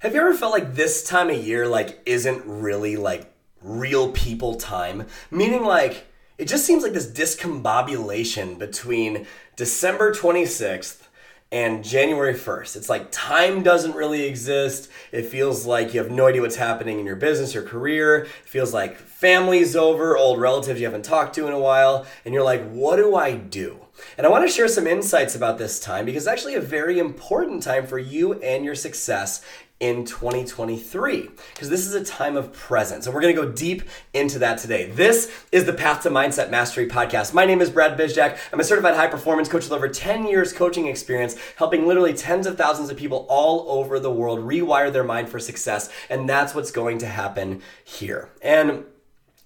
Have you ever felt like this time of year like isn't really like real people time? Meaning like it just seems like this discombobulation between December 26th and January 1st. It's like time doesn't really exist. It feels like you have no idea what's happening in your business, your career. It feels like family's over, old relatives you haven't talked to in a while, and you're like, what do I do? And I want to share some insights about this time because it's actually a very important time for you and your success in 2023 because this is a time of presence and we're going to go deep into that today. This is the path to mindset mastery podcast. My name is Brad Bizjack. I'm a certified high performance coach with over 10 years coaching experience helping literally tens of thousands of people all over the world rewire their mind for success and that's what's going to happen here. And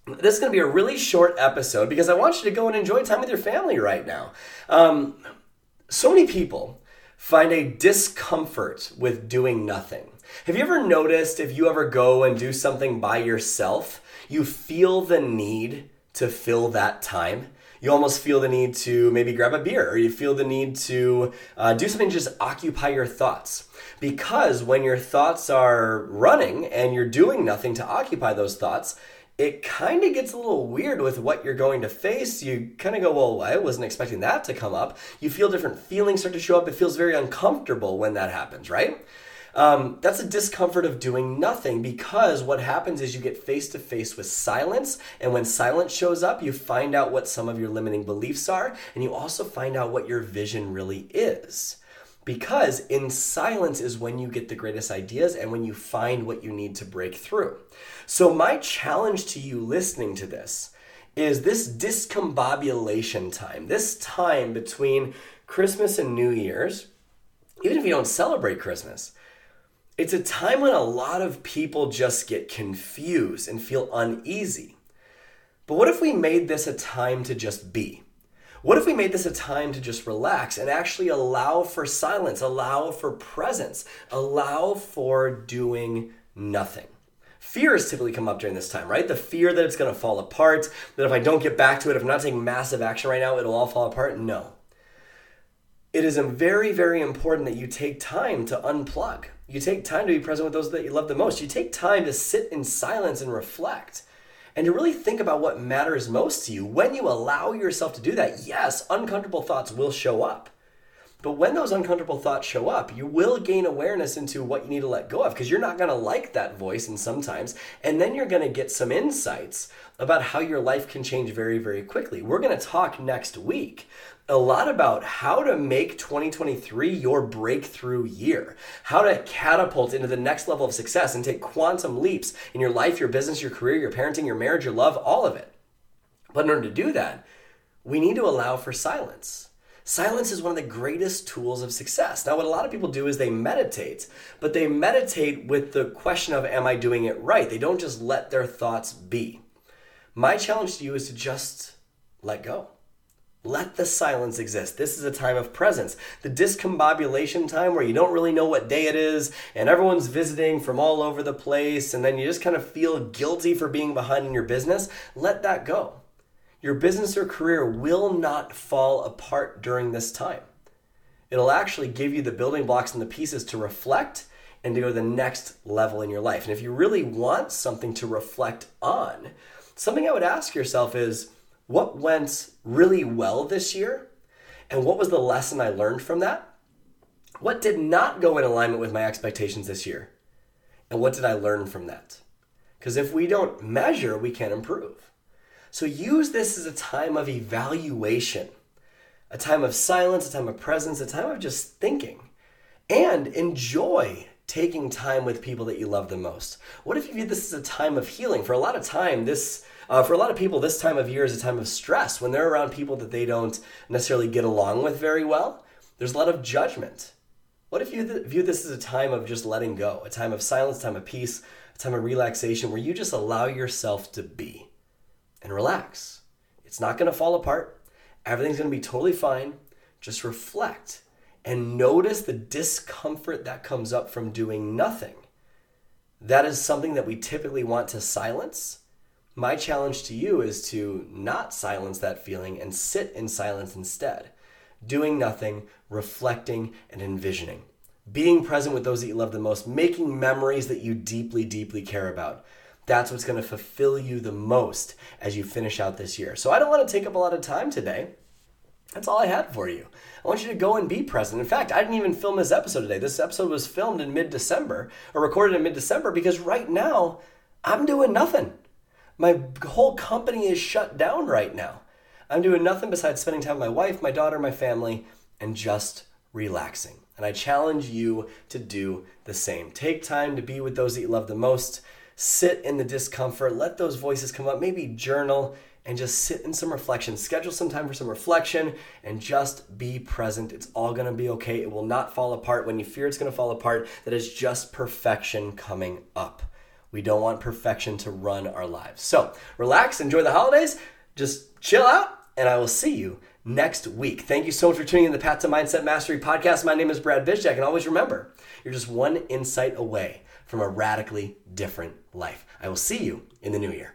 this is going to be a really short episode because i want you to go and enjoy time with your family right now um, so many people find a discomfort with doing nothing have you ever noticed if you ever go and do something by yourself, you feel the need to fill that time? You almost feel the need to maybe grab a beer, or you feel the need to uh, do something to just occupy your thoughts. Because when your thoughts are running and you're doing nothing to occupy those thoughts, it kind of gets a little weird with what you're going to face. You kind of go, well, I wasn't expecting that to come up. You feel different feelings start to show up. It feels very uncomfortable when that happens, right? Um, that's a discomfort of doing nothing because what happens is you get face to face with silence. And when silence shows up, you find out what some of your limiting beliefs are. And you also find out what your vision really is. Because in silence is when you get the greatest ideas and when you find what you need to break through. So, my challenge to you listening to this is this discombobulation time, this time between Christmas and New Year's, even if you don't celebrate Christmas, it's a time when a lot of people just get confused and feel uneasy. But what if we made this a time to just be? What if we made this a time to just relax and actually allow for silence, allow for presence, allow for doing nothing? Fears typically come up during this time, right? The fear that it's going to fall apart, that if I don't get back to it, if I'm not taking massive action right now, it'll all fall apart. No. It is very, very important that you take time to unplug you take time to be present with those that you love the most. You take time to sit in silence and reflect and to really think about what matters most to you. When you allow yourself to do that, yes, uncomfortable thoughts will show up. But when those uncomfortable thoughts show up, you will gain awareness into what you need to let go of because you're not going to like that voice and sometimes and then you're going to get some insights about how your life can change very very quickly. We're going to talk next week a lot about how to make 2023 your breakthrough year, how to catapult into the next level of success and take quantum leaps in your life, your business, your career, your parenting, your marriage, your love, all of it. But in order to do that, we need to allow for silence. Silence is one of the greatest tools of success. Now, what a lot of people do is they meditate, but they meditate with the question of, Am I doing it right? They don't just let their thoughts be. My challenge to you is to just let go. Let the silence exist. This is a time of presence. The discombobulation time where you don't really know what day it is and everyone's visiting from all over the place and then you just kind of feel guilty for being behind in your business. Let that go. Your business or career will not fall apart during this time. It'll actually give you the building blocks and the pieces to reflect and to go to the next level in your life. And if you really want something to reflect on, something I would ask yourself is, what went really well this year and what was the lesson I learned from that? What did not go in alignment with my expectations this year? And what did I learn from that? Because if we don't measure, we can't improve. So use this as a time of evaluation, a time of silence, a time of presence, a time of just thinking. And enjoy taking time with people that you love the most. What if you view this as a time of healing? For a lot of time, this uh, for a lot of people, this time of year is a time of stress when they're around people that they don't necessarily get along with very well. There's a lot of judgment. What if you th- view this as a time of just letting go, a time of silence, time of peace, a time of relaxation where you just allow yourself to be and relax? It's not going to fall apart. Everything's going to be totally fine. Just reflect and notice the discomfort that comes up from doing nothing. That is something that we typically want to silence my challenge to you is to not silence that feeling and sit in silence instead, doing nothing, reflecting, and envisioning. being present with those that you love the most, making memories that you deeply, deeply care about. That's what's going to fulfill you the most as you finish out this year. So I don't want to take up a lot of time today. That's all I had for you. I want you to go and be present. In fact, I didn't even film this episode today. This episode was filmed in mid December or recorded in mid December because right now I'm doing nothing. My whole company is shut down right now. I'm doing nothing besides spending time with my wife, my daughter, my family, and just relaxing. And I challenge you to do the same. Take time to be with those that you love the most. Sit in the discomfort. Let those voices come up. Maybe journal and just sit in some reflection. Schedule some time for some reflection and just be present. It's all to be okay. It will not fall apart when you fear it's to fall apart. That is just perfection coming up. We don't want perfection to run our lives. So relax, enjoy the holidays, just chill out, and I will see you next week. Thank you so much for tuning in the Path to Mindset Mastery podcast. My name is Brad Bizjack, and always remember, you're just one insight away from a radically different life. I will see you in the new year.